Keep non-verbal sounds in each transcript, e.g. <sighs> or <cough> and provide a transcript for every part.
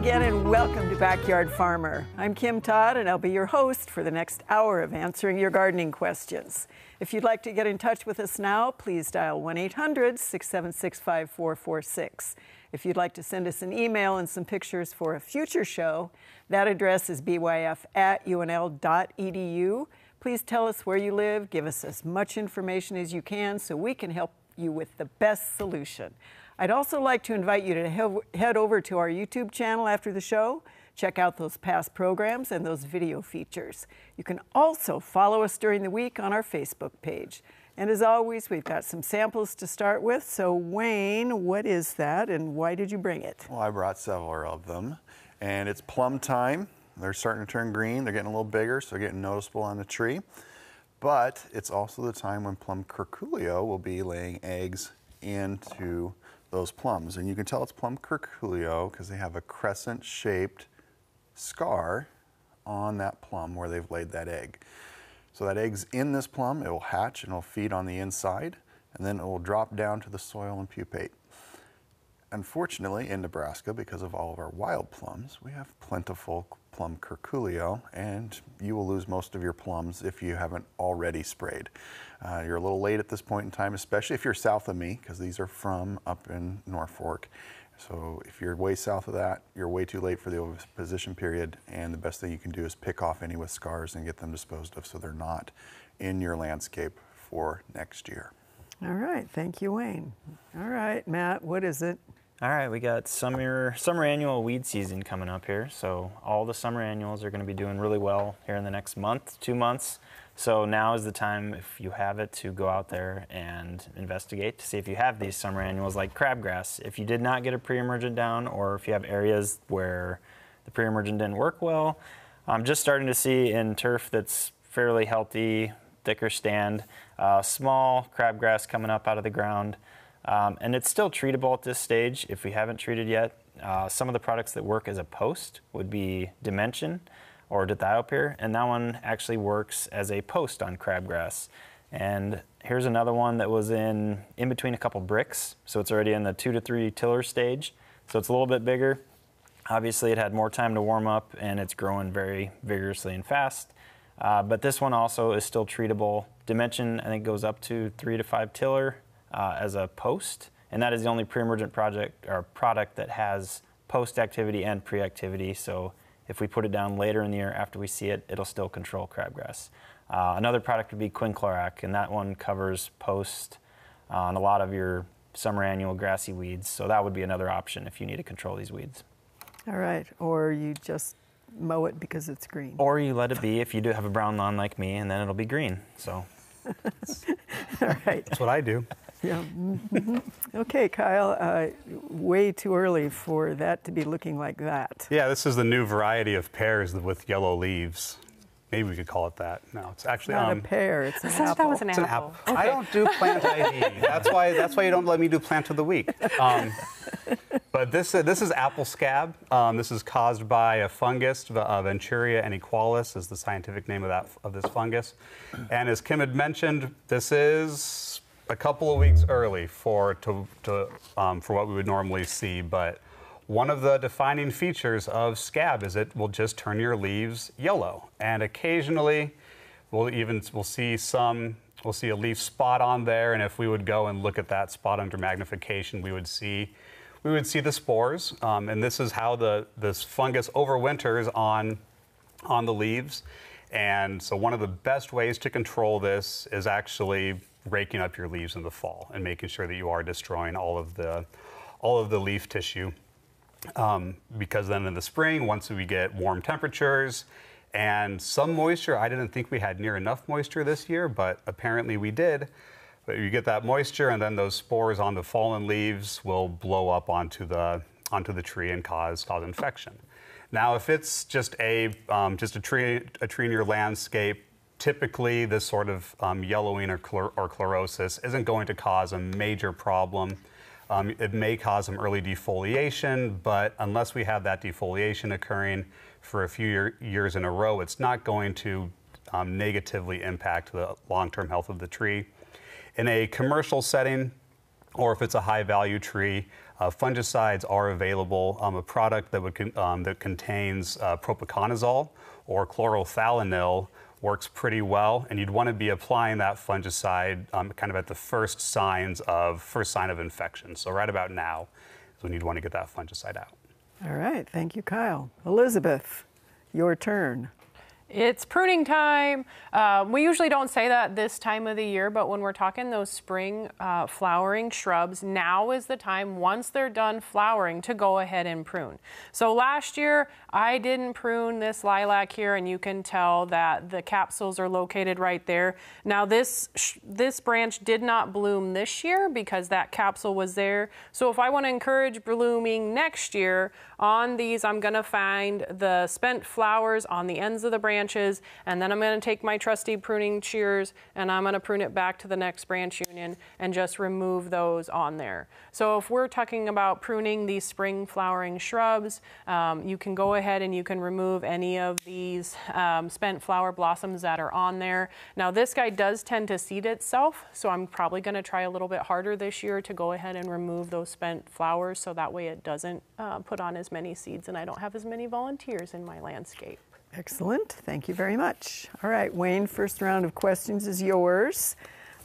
again, and welcome to Backyard Farmer. I'm Kim Todd, and I'll be your host for the next hour of answering your gardening questions. If you'd like to get in touch with us now, please dial 1 800 676 5446. If you'd like to send us an email and some pictures for a future show, that address is byf at unl.edu. Please tell us where you live, give us as much information as you can so we can help you with the best solution. I'd also like to invite you to head over to our YouTube channel after the show. Check out those past programs and those video features. You can also follow us during the week on our Facebook page. And as always, we've got some samples to start with. So Wayne, what is that and why did you bring it? Well, I brought several of them. And it's plum time. They're starting to turn green. They're getting a little bigger, so they're getting noticeable on the tree. But it's also the time when plum curculio will be laying eggs into those plums. And you can tell it's plum curculio because they have a crescent shaped scar on that plum where they've laid that egg. So that egg's in this plum, it will hatch and it'll feed on the inside, and then it will drop down to the soil and pupate. Unfortunately, in Nebraska, because of all of our wild plums, we have plentiful plum curculio, and you will lose most of your plums if you haven't already sprayed. Uh, you're a little late at this point in time, especially if you're south of me, because these are from up in Norfolk. So if you're way south of that, you're way too late for the oviposition period, and the best thing you can do is pick off any with scars and get them disposed of so they're not in your landscape for next year. All right, thank you, Wayne. All right, Matt, what is it? All right, we got summer summer annual weed season coming up here. So all the summer annuals are going to be doing really well here in the next month, two months. So now is the time, if you have it, to go out there and investigate to see if you have these summer annuals like crabgrass. If you did not get a pre-emergent down, or if you have areas where the pre-emergent didn't work well, I'm just starting to see in turf that's fairly healthy, thicker stand, uh, small crabgrass coming up out of the ground. Um, and it's still treatable at this stage if we haven't treated yet. Uh, some of the products that work as a post would be Dimension or dithiopyr, and that one actually works as a post on crabgrass. And here's another one that was in, in between a couple bricks, so it's already in the two to three tiller stage, so it's a little bit bigger. Obviously, it had more time to warm up, and it's growing very vigorously and fast. Uh, but this one also is still treatable. Dimension, I think, goes up to three to five tiller uh, as a post, and that is the only pre-emergent project or product that has post activity and pre-activity. So if we put it down later in the year after we see it, it'll still control crabgrass. Uh, another product would be quinclorac, and that one covers post on a lot of your summer annual grassy weeds. So that would be another option if you need to control these weeds. All right, or you just mow it because it's green. Or you let it be if you do have a brown lawn like me, and then it'll be green. So. <laughs> All right. That's what I do. Yeah. Mm-hmm. <laughs> okay, Kyle, uh, way too early for that to be looking like that. Yeah, this is the new variety of pears with yellow leaves. Maybe we could call it that. No, it's actually not um, a pear. It's an apple. that was an it's apple. an apple. I don't do <laughs> plant ID. That's why. That's why you don't let me do plant of the week. Um, <laughs> but this uh, this is apple scab. Um, this is caused by a fungus, uh, Venturia inaequalis is the scientific name of that of this fungus. And as Kim had mentioned, this is a couple of weeks early for to, to um, for what we would normally see, but one of the defining features of scab is it will just turn your leaves yellow, and occasionally we'll even we'll see some we'll see a leaf spot on there, and if we would go and look at that spot under magnification, we would see we would see the spores, um, and this is how the this fungus overwinters on on the leaves. And so one of the best ways to control this is actually raking up your leaves in the fall and making sure that you are destroying all of the all of the leaf tissue. Um, because then in the spring, once we get warm temperatures and some moisture, I didn't think we had near enough moisture this year, but apparently we did. But you get that moisture, and then those spores on the fallen leaves will blow up onto the onto the tree and cause cause infection. Now, if it's just a um, just a tree a tree in your landscape, typically this sort of um, yellowing or, chlor or chlorosis isn't going to cause a major problem. Um, it may cause some early defoliation, but unless we have that defoliation occurring for a few year, years in a row, it's not going to um, negatively impact the long-term health of the tree. In a commercial setting, or if it's a high value tree, uh, fungicides are available. Um, a product that, would con- um, that contains uh, propiconazole or chlorothalonil works pretty well, and you'd want to be applying that fungicide um, kind of at the first signs of first sign of infection. So right about now is when you'd want to get that fungicide out. All right, thank you, Kyle. Elizabeth, your turn. It's pruning time. Uh, we usually don't say that this time of the year, but when we're talking those spring uh, flowering shrubs, now is the time, once they're done flowering, to go ahead and prune. So last year, I didn't prune this lilac here, and you can tell that the capsules are located right there. Now, this, this branch did not bloom this year because that capsule was there. So if I want to encourage blooming next year, on these, I'm going to find the spent flowers on the ends of the branches, and then I'm going to take my trusty pruning shears and I'm going to prune it back to the next branch union and just remove those on there. So if we're talking about pruning these spring flowering shrubs, um, you can go ahead and you can remove any of these um, spent flower blossoms that are on there. Now this guy does tend to seed itself, so I'm probably going to try a little bit harder this year to go ahead and remove those spent flowers so that way it doesn't uh, put on as many seeds and I don't have as many volunteers in my landscape. Excellent. Thank you very much. All right, Wayne, first round of questions is yours.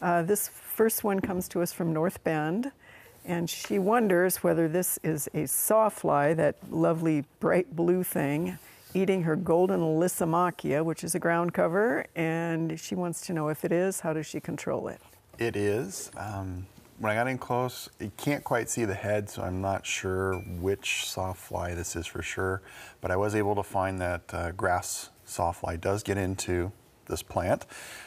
Uh, this first one comes to us from North Bend, and she wonders whether this is a sawfly, that lovely bright blue thing, eating her golden Lysimachia, which is a ground cover, and she wants to know if it is, how does she control it? It is. Um, when I got in close, you can't quite see the head, so I'm not sure which sawfly this is for sure. But I was able to find that uh, grass sawfly does get into this plant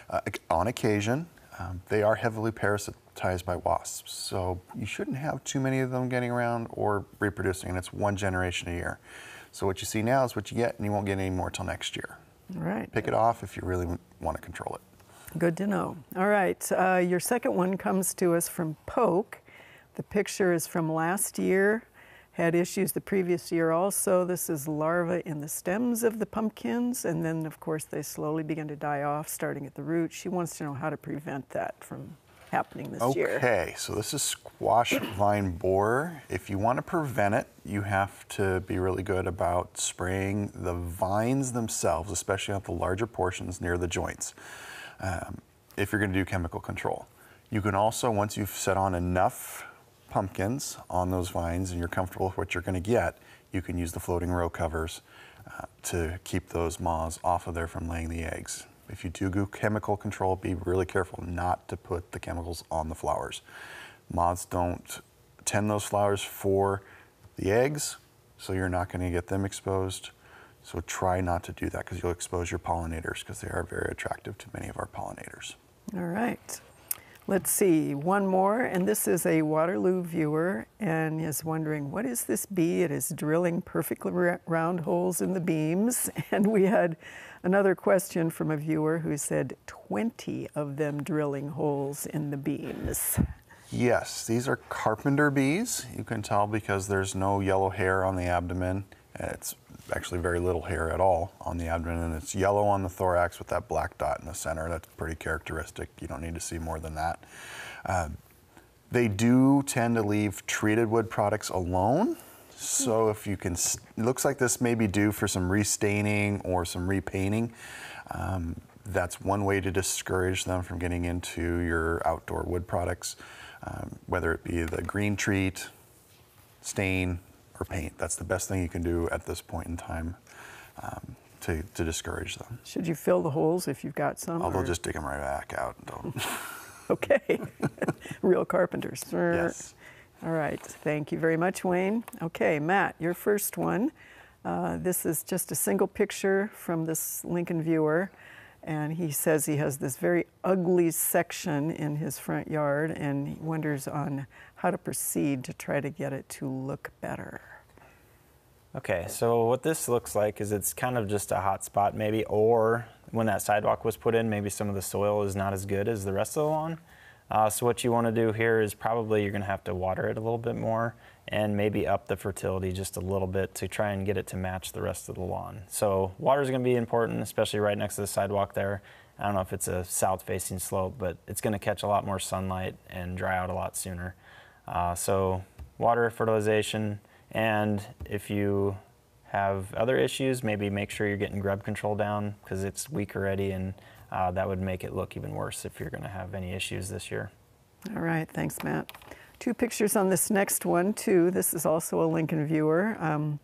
uh, on occasion. Um, they are heavily parasitized by wasps, so you shouldn't have too many of them getting around or reproducing, and it's one generation a year. So what you see now is what you get, and you won't get any more till next year. All right. Pick it off if you really want to control it. Good to know. All right, uh, your second one comes to us from Polk. The picture is from last year, had issues the previous year also. This is larvae in the stems of the pumpkins, and then, of course, they slowly begin to die off, starting at the root. She wants to know how to prevent that from happening this okay, year. Okay, so this is squash <clears throat> vine borer. If you want to prevent it, you have to be really good about spraying the vines themselves, especially at the larger portions near the joints um, if you're going to do chemical control. You can also, once you've set on enough pumpkins on those vines and you're comfortable with what you're going to get, you can use the floating row covers uh, to keep those moths off of there from laying the eggs. If you do go chemical control, be really careful not to put the chemicals on the flowers. Moths don't tend those flowers for the eggs, so you're not going to get them exposed. So try not to do that because you'll expose your pollinators because they are very attractive to many of our pollinators. All right. Let's see, one more, and this is a Waterloo viewer and is wondering, what is this bee? It is drilling perfectly round holes in the beams. <laughs> And we had another question from a viewer who said 20 of them drilling holes in the beams. Yes, these are carpenter bees. You can tell because there's no yellow hair on the abdomen. It's actually very little hair at all on the abdomen, and it's yellow on the thorax with that black dot in the center. That's pretty characteristic. You don't need to see more than that. Uh, they do tend to leave treated wood products alone. So if you can, it looks like this may be due for some restaining or some repainting. Um, that's one way to discourage them from getting into your outdoor wood products, um, whether it be the green treat, stain, or paint. That's the best thing you can do at this point in time um, to, to discourage them. Should you fill the holes if you've got some? Although just dig them right back out. Don't. <laughs> okay. <laughs> Real carpenters. Yes. All right. Thank you very much, Wayne. Okay, Matt, your first one. Uh, this is just a single picture from this Lincoln viewer. And he says he has this very ugly section in his front yard and he wonders on how to proceed to try to get it to look better. Okay, so what this looks like is it's kind of just a hot spot maybe, or when that sidewalk was put in, maybe some of the soil is not as good as the rest of the lawn. Uh, so what you want to do here is probably you're going to have to water it a little bit more and maybe up the fertility just a little bit to try and get it to match the rest of the lawn. So water is going to be important, especially right next to the sidewalk there. I don't know if it's a south-facing slope, but it's going to catch a lot more sunlight and dry out a lot sooner. Uh, so water, fertilization, and if you have other issues, maybe make sure you're getting grub control down because it's weak already, and uh, that would make it look even worse if you're going to have any issues this year. All right, thanks, Matt. Two pictures on this next one, too. This is also a Lincoln viewer. Um,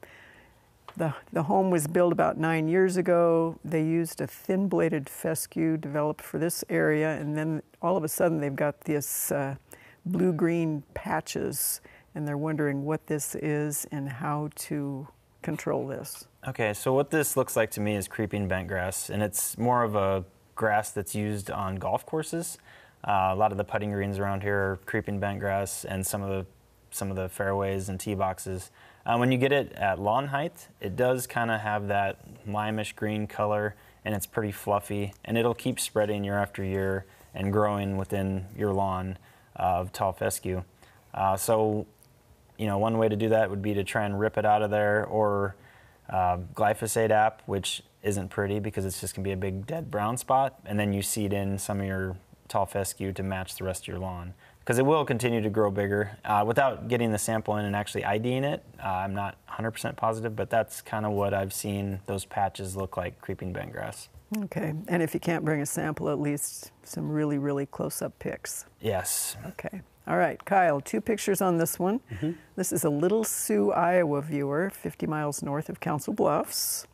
the, the home was built about nine years ago. They used a thin bladed fescue developed for this area, and then all of a sudden they've got this uh, blue green patches, and they're wondering what this is and how to control this. Okay, so what this looks like to me is creeping bent grass, and it's more of a grass that's used on golf courses. Uh, a lot of the putting greens around here are creeping bent grass, and some of the some of the fairways and tee boxes. Uh, when you get it at lawn height, it does kind of have that limeish green color, and it's pretty fluffy, and it'll keep spreading year after year and growing within your lawn of tall fescue. Uh, so, you know, one way to do that would be to try and rip it out of there, or uh, glyphosate app, which isn't pretty because it's just gonna be a big dead brown spot, and then you seed in some of your tall fescue to match the rest of your lawn because it will continue to grow bigger. Uh, without getting the sample in and actually IDing it, uh, I'm not 100% positive, but that's kind of what I've seen those patches look like creeping bent grass. Okay, and if you can't bring a sample, at least some really, really close up pics. Yes. Okay. All right, Kyle, two pictures on this one. Mm-hmm. This is a Little Sioux, Iowa viewer, 50 miles north of Council Bluffs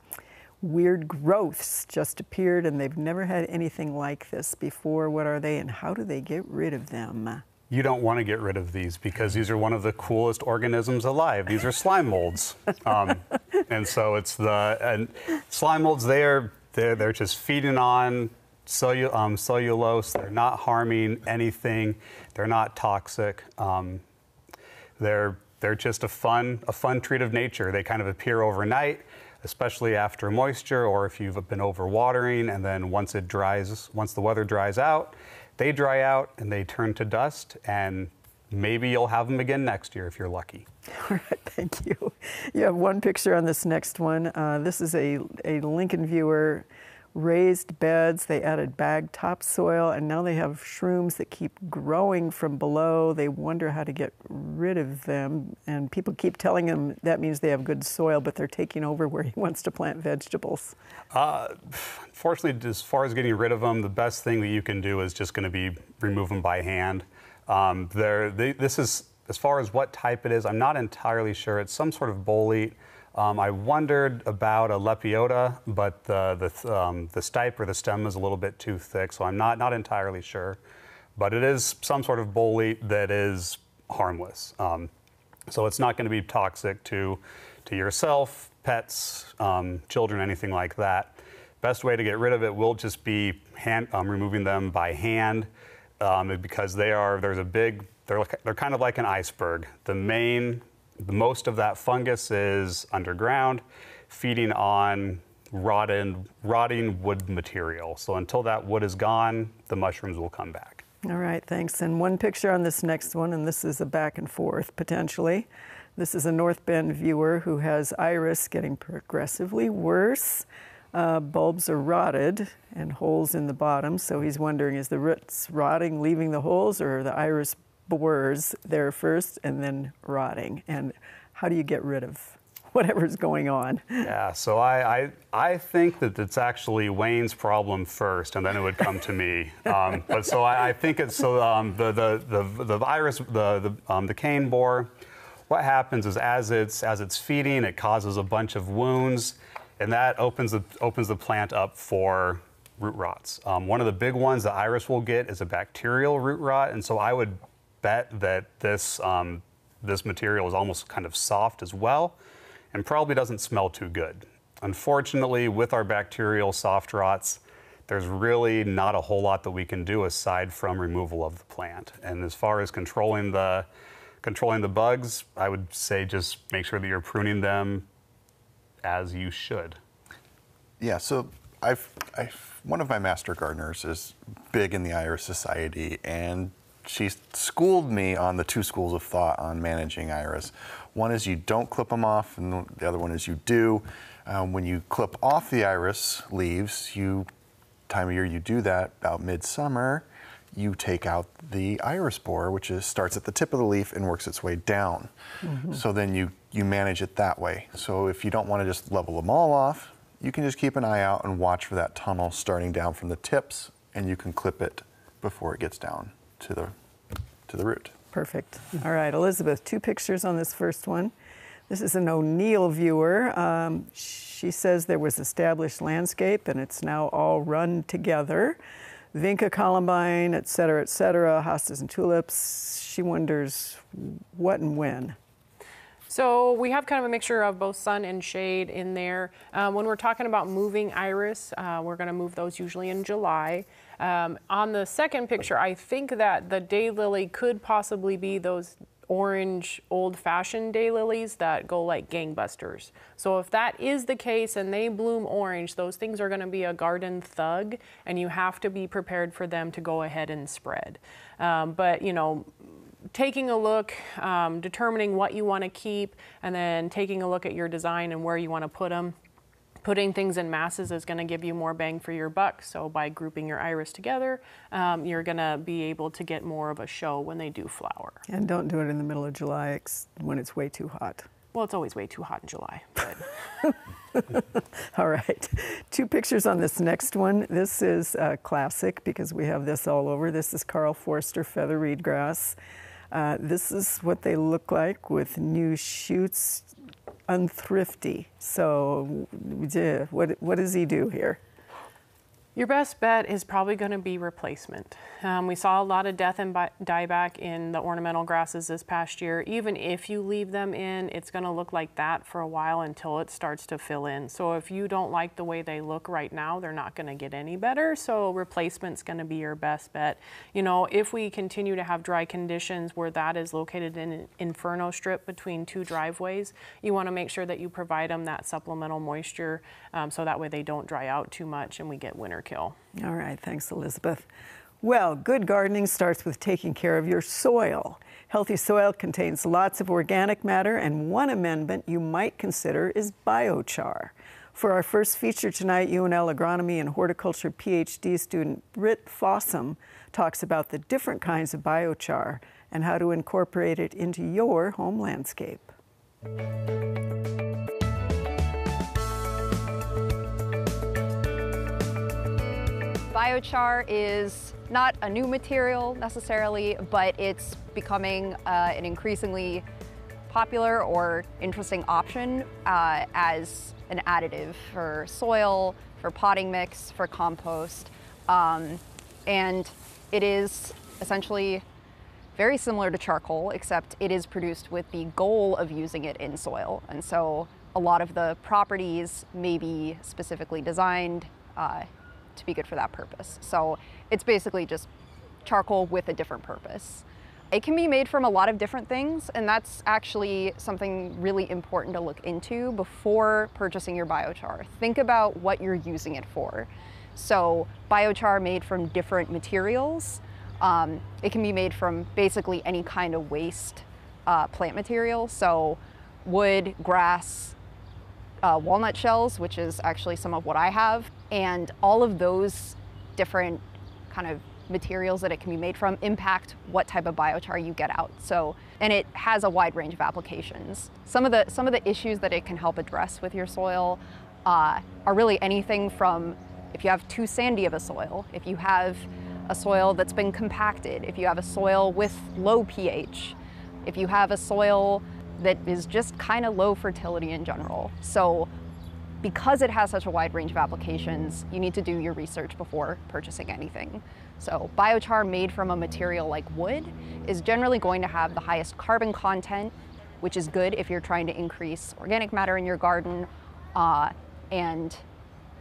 weird growths just appeared and they've never had anything like this before. What are they and how do they get rid of them? You don't want to get rid of these because these are one of the coolest organisms alive. These are slime molds. <laughs> Um, and so it's the and slime molds, they are, they're, they're just feeding on um, cellulose. They're not harming anything. They're not toxic. Um, they're, they're just a fun, a fun treat of nature. They kind of appear overnight especially after moisture or if you've been overwatering and then once it dries, once the weather dries out, they dry out and they turn to dust and maybe you'll have them again next year if you're lucky. <laughs> All right, thank you. You have one picture on this next one. Uh, this is a, a Lincoln viewer raised beds, they added bag topsoil, and now they have shrooms that keep growing from below. They wonder how to get rid of them, and people keep telling them that means they have good soil, but they're taking over where he <laughs> wants to plant vegetables. Uh, fortunately, as far as getting rid of them, the best thing that you can do is just going to be remove them by hand. Um, they, this is, as far as what type it is, I'm not entirely sure. It's some sort of bolete. Um, I wondered about a lepiota, but the, the, um, the stipe or the stem is a little bit too thick, so I'm not, not entirely sure. But it is some sort of bolete that is harmless. Um, so it's not going to be toxic to, to yourself, pets, um, children, anything like that. Best way to get rid of it will just be hand, um, removing them by hand um, because they are, there's a big, they're, they're kind of like an iceberg. The main the most of that fungus is underground, feeding on rotten, rotting wood material. So until that wood is gone, the mushrooms will come back. All right, thanks. And one picture on this next one, and this is a back and forth potentially. This is a North Bend viewer who has iris getting progressively worse. Uh, bulbs are rotted and holes in the bottom, so he's wondering is the roots rotting, leaving the holes, or the iris borers there first and then rotting. And how do you get rid of <laughs> whatever's going on? Yeah, so I, I, I think that it's actually Wayne's problem first, and then it would come to me. <laughs> Um, but so I, I, think it's so um, the, the, the, the virus, the, the, um, the cane borer, what happens is as it's, as it's feeding, it causes a bunch of wounds, and that opens the, opens the plant up for root rots. Um, one of the big ones that iris will get is a bacterial root rot, and so I would bet that this, um, this material is almost kind of soft as well and probably doesn't smell too good. Unfortunately, with our bacterial soft rots, there's really not a whole lot that we can do aside from removal of the plant. And as far as controlling the controlling the bugs, I would say just make sure that you're pruning them as you should. Yeah, so I've, I've one of my master gardeners is big in the Iris Society, and she schooled me on the two schools of thought on managing iris. One is you don't clip them off, and the other one is you do. Um, when you clip off the iris leaves, you time of year you do that about midsummer, you take out the iris borer, which is starts at the tip of the leaf and works its way down. Mm-hmm. So then you you manage it that way. So if you don't want to just level them all off, you can just keep an eye out and watch for that tunnel starting down from the tips, and you can clip it before it gets down to the to the root. Perfect. All right, Elizabeth, two pictures on this first one. This is an O'Neill viewer. Um, she says there was established landscape and it's now all run together. Vinca columbine, et cetera, et cetera, hostas and tulips. She wonders what and when. So we have kind of a mixture of both sun and shade in there. Um, when we're talking about moving iris, uh, we're going to move those usually in July. Um, on the second picture, I think that the daylily could possibly be those orange old-fashioned daylilies that go like gangbusters. So if that is the case and they bloom orange, those things are going to be a garden thug and you have to be prepared for them to go ahead and spread. Um, but you know, taking a look, um, determining what you want to keep, and then taking a look at your design and where you want to put them. Putting things in masses is going to give you more bang for your buck. So by grouping your iris together, um, you're going to be able to get more of a show when they do flower. And don't do it in the middle of July when it's way too hot. Well, it's always way too hot in July. <laughs> all right. Two pictures on this next one. This is a classic because we have this all over. This is Karl Foerster feather reed grass. Uh, this is what they look like with new shoots, unthrifty. So, what, what does he do here? Your best bet is probably going to be replacement. Um, we saw a lot of death and dieback in the ornamental grasses this past year. Even if you leave them in, it's going to look like that for a while until it starts to fill in. So if you don't like the way they look right now, they're not going to get any better. So replacement's going to be your best bet. You know, if we continue to have dry conditions where that is located in an inferno strip between two driveways, you want to make sure that you provide them that supplemental moisture um, so that way they don't dry out too much and we get winter kill. All right, thanks, Elizabeth. Well, good gardening starts with taking care of your soil. Healthy soil contains lots of organic matter, and one amendment you might consider is biochar. For our first feature tonight, UNL agronomy and horticulture PhD student Britt Fossum talks about the different kinds of biochar and how to incorporate it into your home landscape. Biochar is not a new material necessarily, but it's becoming uh, an increasingly popular or interesting option uh, as an additive for soil, for potting mix, for compost. Um, and it is essentially very similar to charcoal, except it is produced with the goal of using it in soil. And so a lot of the properties may be specifically designed uh, to be good for that purpose. So it's basically just charcoal with a different purpose. It can be made from a lot of different things, and that's actually something really important to look into before purchasing your biochar. Think about what you're using it for. So, biochar made from different materials. Um, it can be made from basically any kind of waste uh, plant material. So, wood, grass, uh, walnut shells, which is actually some of what I have, and all of those different kind of materials that it can be made from impact what type of biochar you get out. So, and it has a wide range of applications. Some of the some of the issues that it can help address with your soil uh, are really anything from if you have too sandy of a soil, if you have a soil that's been compacted, if you have a soil with low pH, if you have a soil that is just kind of low fertility in general. So because it has such a wide range of applications, you need to do your research before purchasing anything. So biochar made from a material like wood is generally going to have the highest carbon content, which is good if you're trying to increase organic matter in your garden, uh, and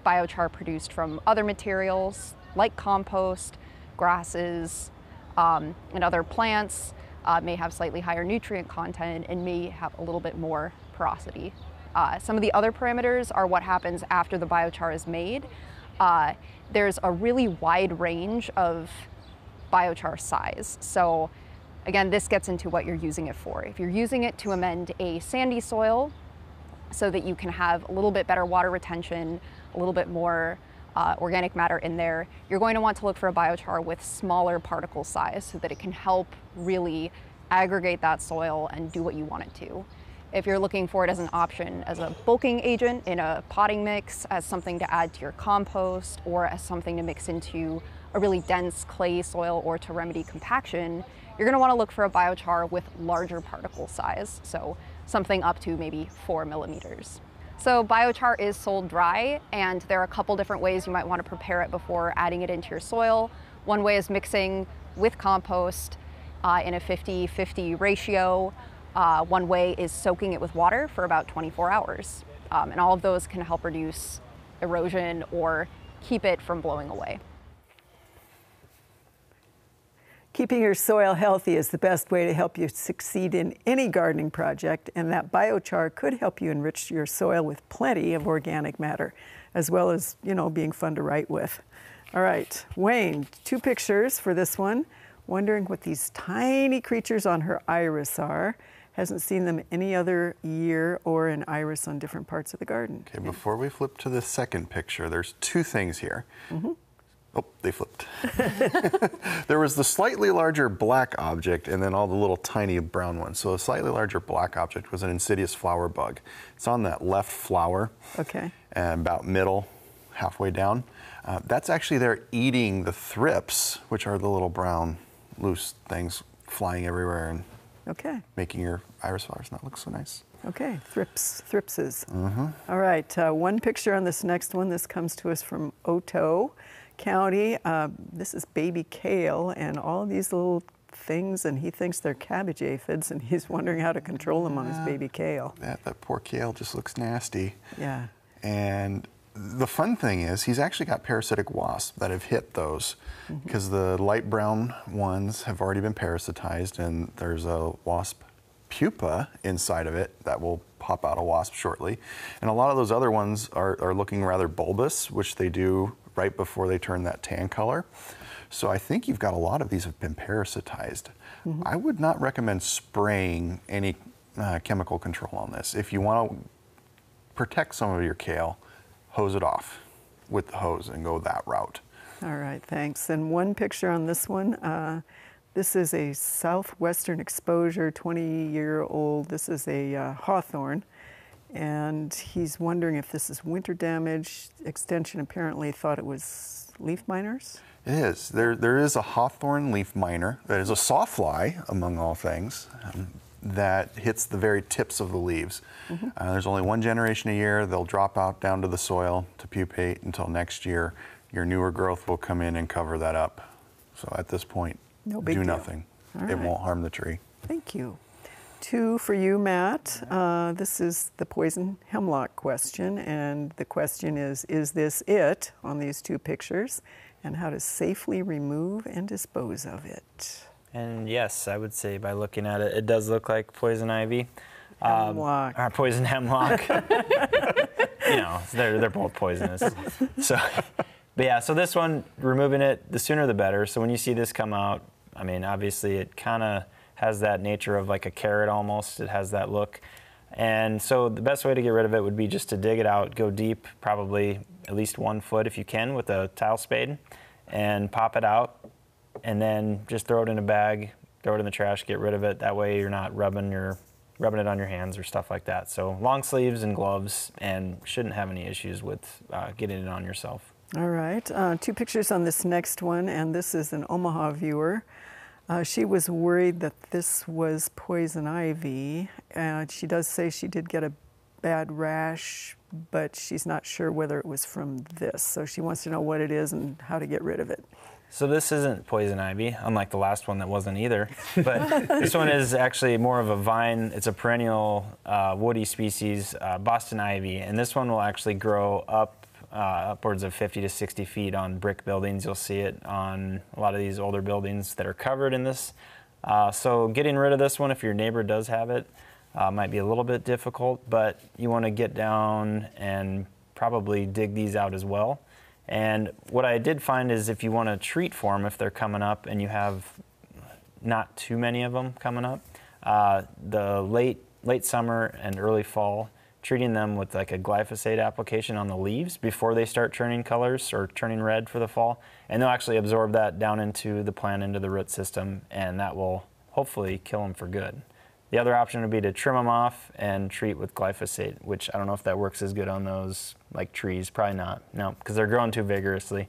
biochar produced from other materials like compost, grasses, um, and other plants uh, may have slightly higher nutrient content and may have a little bit more porosity. Uh, some of the other parameters are what happens after the biochar is made. Uh, there's a really wide range of biochar size. So again, this gets into what you're using it for. If you're using it to amend a sandy soil so that you can have a little bit better water retention, a little bit more uh, organic matter in there, you're going to want to look for a biochar with smaller particle size so that it can help really aggregate that soil and do what you want it to. If you're looking for it as an option as a bulking agent in a potting mix, as something to add to your compost, or as something to mix into a really dense clay soil or to remedy compaction, you're gonna wanna look for a biochar with larger particle size, so something up to maybe four millimeters. So biochar is sold dry, and there are a couple different ways you might want to prepare it before adding it into your soil. One way is mixing with compost uh, in a 50-50 ratio. Uh, one way is soaking it with water for about 24 hours. Um, and all of those can help reduce erosion or keep it from blowing away. Keeping your soil healthy is the best way to help you succeed in any gardening project, and that biochar could help you enrich your soil with plenty of organic matter, as well as, you know, being fun to write with. All right, Wayne, two pictures for this one. Wondering what these tiny creatures on her iris are. Hasn't seen them any other year or an iris on different parts of the garden. Okay, before we flip to the second picture, there's two things here. Mm -hmm. Oh, they flipped. <laughs> there was the slightly larger black object and then all the little tiny brown ones. So a slightly larger black object was an insidious flower bug. It's on that left flower. Okay. And about middle, halfway down. Uh, that's actually there eating the thrips, which are the little brown loose things flying everywhere and okay. making your iris flowers not look so nice. Okay, thrips, thripses. Mm -hmm. All right, uh, one picture on this next one. This comes to us from Otoe County. Uh, this is baby kale and all these little things, and he thinks they're cabbage aphids, and he's wondering how to control them on his baby kale. That, that poor kale just looks nasty. Yeah. And the fun thing is he's actually got parasitic wasps that have hit those because mm -hmm. the light brown ones have already been parasitized and there's a wasp pupa inside of it that will pop out a wasp shortly. And a lot of those other ones are, are looking rather bulbous, which they do right before they turn that tan color. So I think you've got a lot of these have been parasitized. Mm -hmm. I would not recommend spraying any uh, chemical control on this. If you want to protect some of your kale, hose it off with the hose and go that route. All right, thanks. And one picture on this one. Uh, this is a southwestern exposure, 20 year old. This is a uh, hawthorn and he's wondering if this is winter damage. Extension apparently thought it was leaf miners. It is. There, there is a hawthorn leaf miner that is a sawfly, among all things, um, that hits the very tips of the leaves. Mm -hmm. uh, there's only one generation a year. They'll drop out down to the soil to pupate until next year. Your newer growth will come in and cover that up. So at this point, no do deal. nothing. All it right. won't harm the tree. Thank you. Two for you, Matt. Uh, this is the poison hemlock question, and the question is Is this it on these two pictures? And how to safely remove and dispose of it. And yes, I would say by looking at it, it does look like poison ivy. Hemlock. Um, or poison hemlock. <laughs> you know, they're, they're both poisonous. So, but yeah, so this one, removing it, the sooner the better. So when you see this come out, I mean, obviously it kind of has that nature of like a carrot almost. It has that look. And so the best way to get rid of it would be just to dig it out, go deep, probably at least one foot if you can with a tile spade, and pop it out, and then just throw it in a bag, throw it in the trash, get rid of it. That way you're not rubbing your rubbing it on your hands or stuff like that. So long sleeves and gloves, and shouldn't have any issues with uh, getting it on yourself. All right, uh, two pictures on this next one, and this is an Omaha viewer. Uh, she was worried that this was poison ivy. Uh, she does say she did get a bad rash, but she's not sure whether it was from this. So she wants to know what it is and how to get rid of it. So this isn't poison ivy, unlike the last one that wasn't either. But <laughs> this one is actually more of a vine. It's a perennial uh, woody species, uh, Boston ivy, and this one will actually grow up uh, upwards of 50 to 60 feet on brick buildings. You'll see it on a lot of these older buildings that are covered in this. Uh, so getting rid of this one, if your neighbor does have it, uh, might be a little bit difficult, but you want to get down and probably dig these out as well. And what I did find is if you want to treat for them, if they're coming up and you have not too many of them coming up, uh, the late late summer and early fall treating them with like a glyphosate application on the leaves before they start turning colors or turning red for the fall. And they'll actually absorb that down into the plant, into the root system, and that will hopefully kill them for good. The other option would be to trim them off and treat with glyphosate, which I don't know if that works as good on those like trees. Probably not. No, because they're growing too vigorously.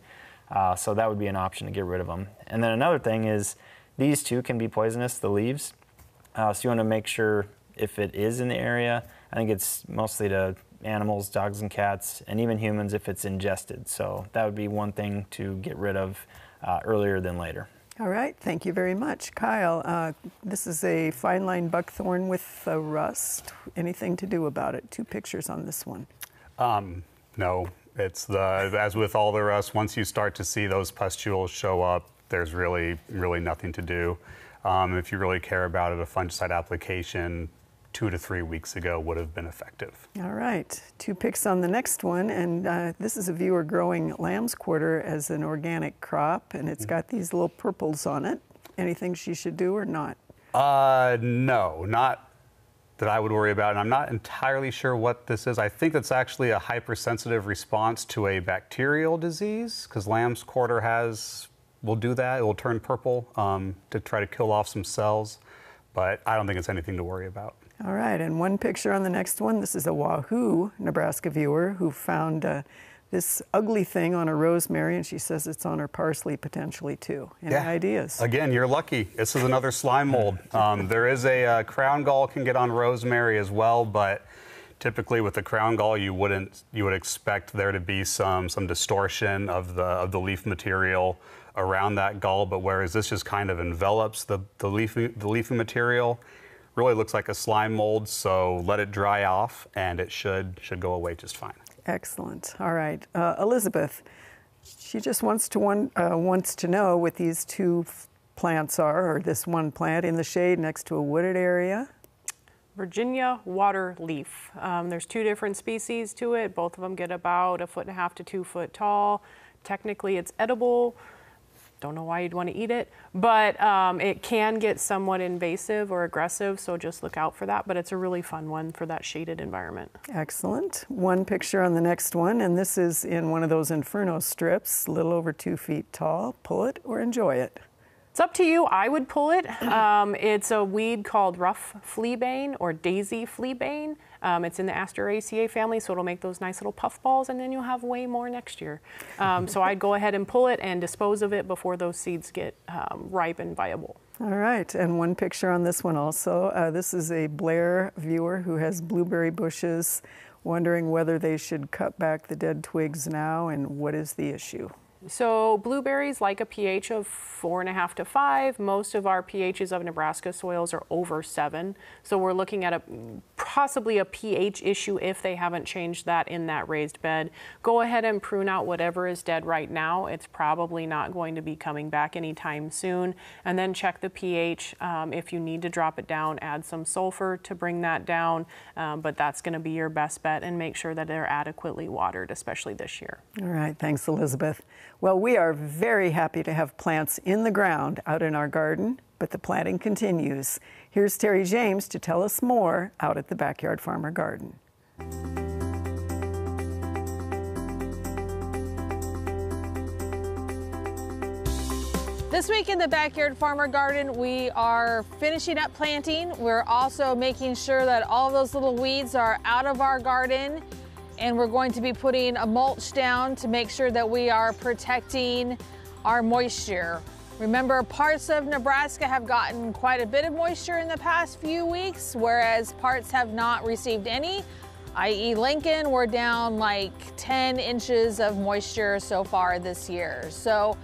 Uh, so that would be an option to get rid of them. And then another thing is these too can be poisonous, the leaves. Uh, so you want to make sure if it is in the area, I think it's mostly to animals, dogs and cats, and even humans if it's ingested. So that would be one thing to get rid of uh, earlier than later. All right, thank you very much. Kyle, uh, this is a fine line buckthorn with uh, rust. Anything to do about it? Two pictures on this one. Um, no, it's the as with all the rust. Once you start to see those pustules show up, there's really really nothing to do. Um, if you really care about it, a fungicide application two to three weeks ago would have been effective. All right, two picks on the next one, and uh, this is a viewer growing lamb's quarter as an organic crop, and it's got these little purples on it. Anything she should do or not? Uh, no, not that I would worry about, and I'm not entirely sure what this is. I think it's actually a hypersensitive response to a bacterial disease, because lamb's quarter has will do that. It will turn purple um, to try to kill off some cells, but I don't think it's anything to worry about. All right, and one picture on the next one. This is a Wahoo, Nebraska viewer who found uh, this ugly thing on a rosemary, and she says it's on her parsley potentially too. Any Yeah. ideas? Again, you're lucky. This is another slime mold. Um, there is a uh, crown gall can get on rosemary as well, but typically with the crown gall, you wouldn't you would expect there to be some some distortion of the of the leaf material around that gall. But whereas this just kind of envelops the the leafy the leafy material, really looks like a slime mold. So let it dry off, and it should should go away just fine. Excellent. All right, uh, Elizabeth. She just wants to one, uh, wants to know what these two plants are, or this one plant in the shade next to a wooded area. Virginia water leaf. Um, there's two different species to it. Both of them get about a foot and a half to two foot tall. Technically, it's edible. Don't know why you'd want to eat it, but um, it can get somewhat invasive or aggressive, so just look out for that. But it's a really fun one for that shaded environment. Excellent. One picture on the next one, and this is in one of those inferno strips, a little over two feet tall. Pull it or enjoy it. It's up to you. I would pull it. Um, it's a weed called rough fleabane or daisy fleabane. Um, it's in the Asteraceae family, so it'll make those nice little puff balls, and then you'll have way more next year. Um, so I'd go ahead and pull it and dispose of it before those seeds get um, ripe and viable. All right, and one picture on this one also. Uh, this is a Blair viewer who has blueberry bushes, wondering whether they should cut back the dead twigs now and what is the issue. So blueberries like a pH of four and a half to five. Most of our pHs of Nebraska soils are over seven. So we're looking at a possibly a pH issue if they haven't changed that in that raised bed. Go ahead and prune out whatever is dead right now. It's probably not going to be coming back anytime soon. And then check the pH. Um, if you need to drop it down, add some sulfur to bring that down. Um, but that's going to be your best bet and make sure that they're adequately watered, especially this year. All right, thanks, Elizabeth. Well, we are very happy to have plants in the ground out in our garden, but the planting continues. Here's Terry James to tell us more out at the Backyard Farmer Garden. This week in the Backyard Farmer Garden, we are finishing up planting. We're also making sure that all those little weeds are out of our garden. And we're going to be putting a mulch down to make sure that we are protecting our moisture. Remember, parts of Nebraska have gotten quite a bit of moisture in the past few weeks, whereas parts have not received any, i.e., Lincoln, we're down like 10 inches of moisture so far this year. So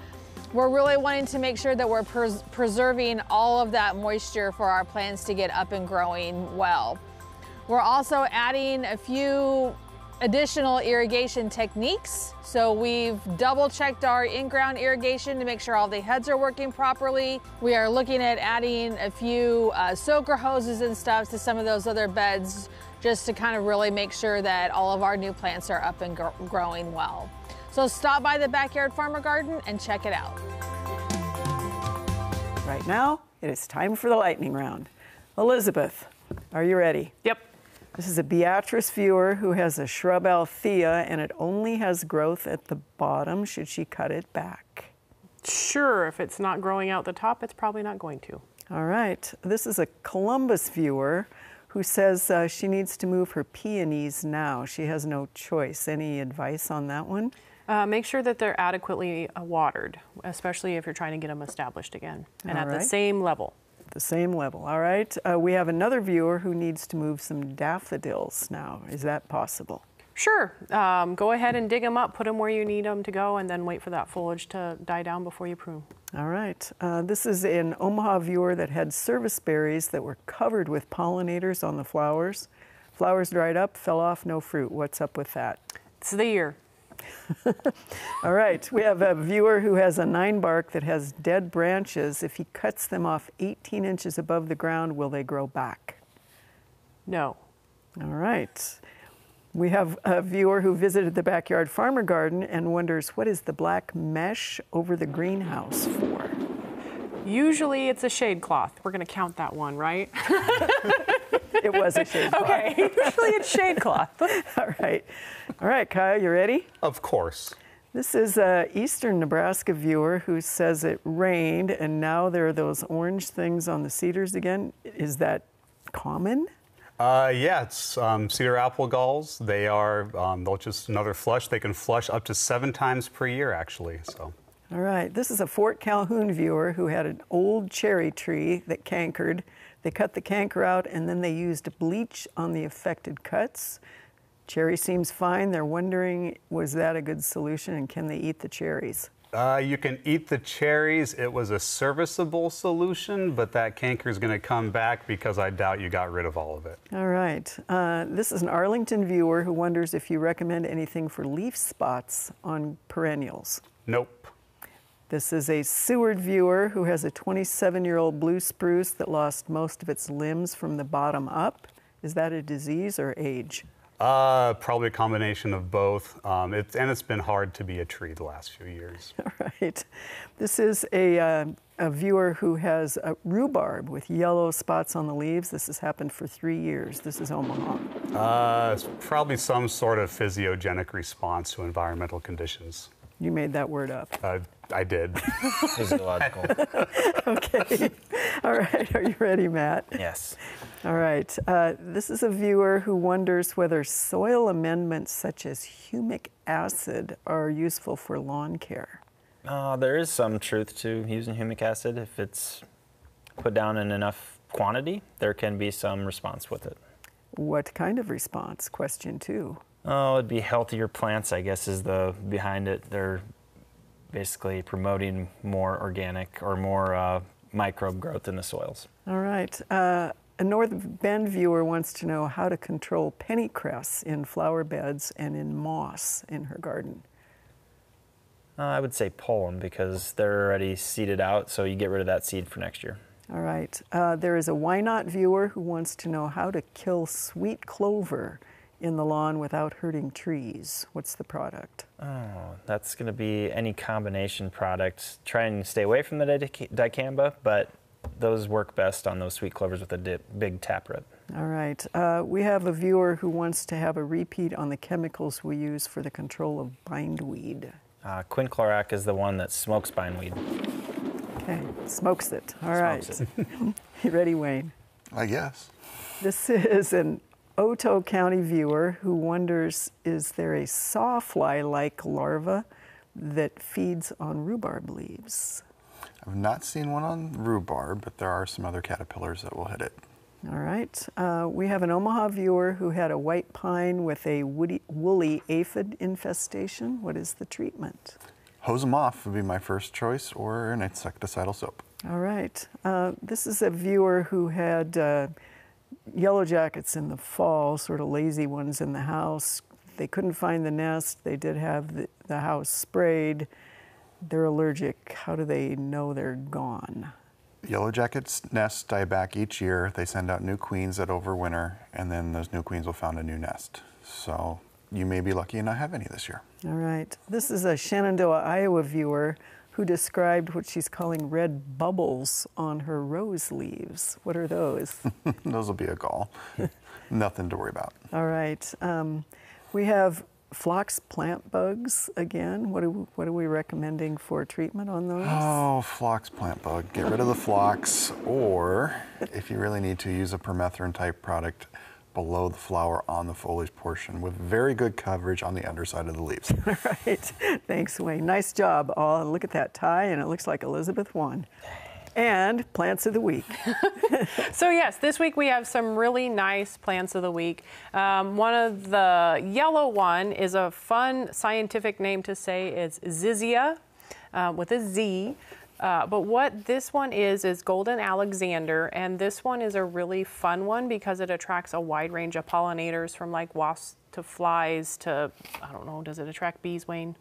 we're really wanting to make sure that we're pres- preserving all of that moisture for our plants to get up and growing well. We're also adding a few additional irrigation techniques. So we've double checked our in-ground irrigation to make sure all the heads are working properly. We are looking at adding a few uh, soaker hoses and stuff to some of those other beds just to kind of really make sure that all of our new plants are up and gr- growing well. So stop by the Backyard Farmer Garden and check it out. Right now, it is time for the lightning round. Elizabeth, are you ready? Yep. This is a Beatrice viewer who has a shrub Althea and it only has growth at the bottom. Should she cut it back? Sure, if it's not growing out the top, it's probably not going to. All right. This is a Columbus viewer who says uh, she needs to move her peonies now. She has no choice. Any advice on that one? Uh, make sure that they're adequately uh, watered, especially if you're trying to get them established again and All at right. the same level. The same level. All right. Uh, we have another viewer who needs to move some daffodils now. Is that possible? Sure, um, go ahead and dig them up, put them where you need them to go, and then wait for that foliage to die down before you prune. All right. Uh, this is an Omaha viewer that had service berries that were covered with pollinators on the flowers. Flowers dried up, fell off, no fruit. What's up with that? It's the year. <laughs> All right. We have a viewer who has a nine bark that has dead branches. If he cuts them off 18 inches above the ground, will they grow back? No. All right. We have a viewer who visited the backyard farmer garden and wonders what is the black mesh over the greenhouse for? Usually it's a shade cloth. We're going to count that one, right? <laughs> It was a shade cloth. okay, <laughs> usually it's shade cloth. <laughs> All right. All right, Kyle, you ready? Of course. This is a Eastern Nebraska viewer who says it rained and now there are those orange things on the cedars again. Is that common? Uh, yeah, it's um, cedar apple galls. They are, um, they'll just another flush. They can flush up to seven times per year, actually. So, All right. This is a Fort Calhoun viewer who had an old cherry tree that cankered. They cut the canker out and then they used bleach on the affected cuts. Cherry seems fine. They're wondering was that a good solution and can they eat the cherries? uh, you can eat the cherries. It was a serviceable solution, but that canker is going to come back because I doubt you got rid of all of it. All right. Uh, this is an Arlington viewer who wonders if you recommend anything for leaf spots on perennials. Nope. This is a Seward viewer who has a 27 year old blue spruce that lost most of its limbs from the bottom up. Is that a disease or age? Uh, probably a combination of both. Um, it's, and it's been hard to be a tree the last few years. All <laughs> right. This is a, uh, a viewer who has a rhubarb with yellow spots on the leaves. This has happened for three years. This is Omaha. Uh, it's probably some sort of physiogenic response to environmental conditions. You made that word up. Uh, I did. <laughs> Physiological. <laughs> Okay. All right. Are you ready, Matt? yes. All right. Uh, this is a viewer who wonders whether soil amendments such as humic acid are useful for lawn care. Uh, there is some truth to using humic acid. If it's put down in enough quantity, there can be some response with it. What kind of response? Question two. Oh, it'd be healthier plants, I guess, is the behind it. They're basically promoting more organic or more uh, microbe growth in the soils. All right. Uh, a North Bend viewer wants to know how to control pennycress in flower beds and in moss in her garden. Uh, I would say pull them because they're already seeded out, so you get rid of that seed for next year. All right. Uh, there is a Wynot viewer who wants to know how to kill sweet clover in the lawn without hurting trees. What's the product? Oh, that's going to be any combination product. Try and stay away from the dicamba, but those work best on those sweet clovers with a dip, big taproot. All right. Uh, we have a viewer who wants to have a repeat on the chemicals we use for the control of bindweed. Uh, quinclorac is the one that smokes bindweed. Okay, smokes it. All right. Smokes <laughs> you ready, Wayne? I guess. This <laughs> is an Otoe County viewer who wonders is there a sawfly like larva that feeds on rhubarb leaves? I've not seen one on rhubarb, but there are some other caterpillars that will hit it. All right. Uh, we have an Omaha viewer who had a white pine with a woody, woolly aphid infestation. What is the treatment? Hose them off would be my first choice, or an insecticidal soap. All right. Uh, this is a viewer who had uh, yellow jackets in the fall, sort of lazy ones in the house. They couldn't find the nest. They did have the, the house sprayed. They're allergic. How do they know they're gone? Yellow jackets nests die back each year. They send out new queens that overwinter, and then those new queens will found a new nest. So you may be lucky and not have any this year. All right. This is a Shenandoah, Iowa viewer who described what she's calling red bubbles on her rose leaves. What are those? <laughs> those will be a gall. <laughs> Nothing to worry about. All right. Um, we have phlox plant bugs again. What are, we, what are we recommending for treatment on those? Oh, phlox plant bug. Get rid of the phlox, or if you really need to, use a permethrin type product below the flower on the foliage portion with very good coverage on the underside of the leaves. All <laughs> right. Thanks, Wayne. Nice job. Oh, look at that tie, and it looks like Elizabeth won. And plants of the week. <laughs> <laughs> so yes, this week we have some really nice plants of the week. Um, one of the yellow one is a fun scientific name to say. It's Zizia uh, with a Z. Uh, but what this one is, is Golden Alexander, and this one is a really fun one because it attracts a wide range of pollinators from like wasps to flies to, I don't know, does it attract bees, Wayne?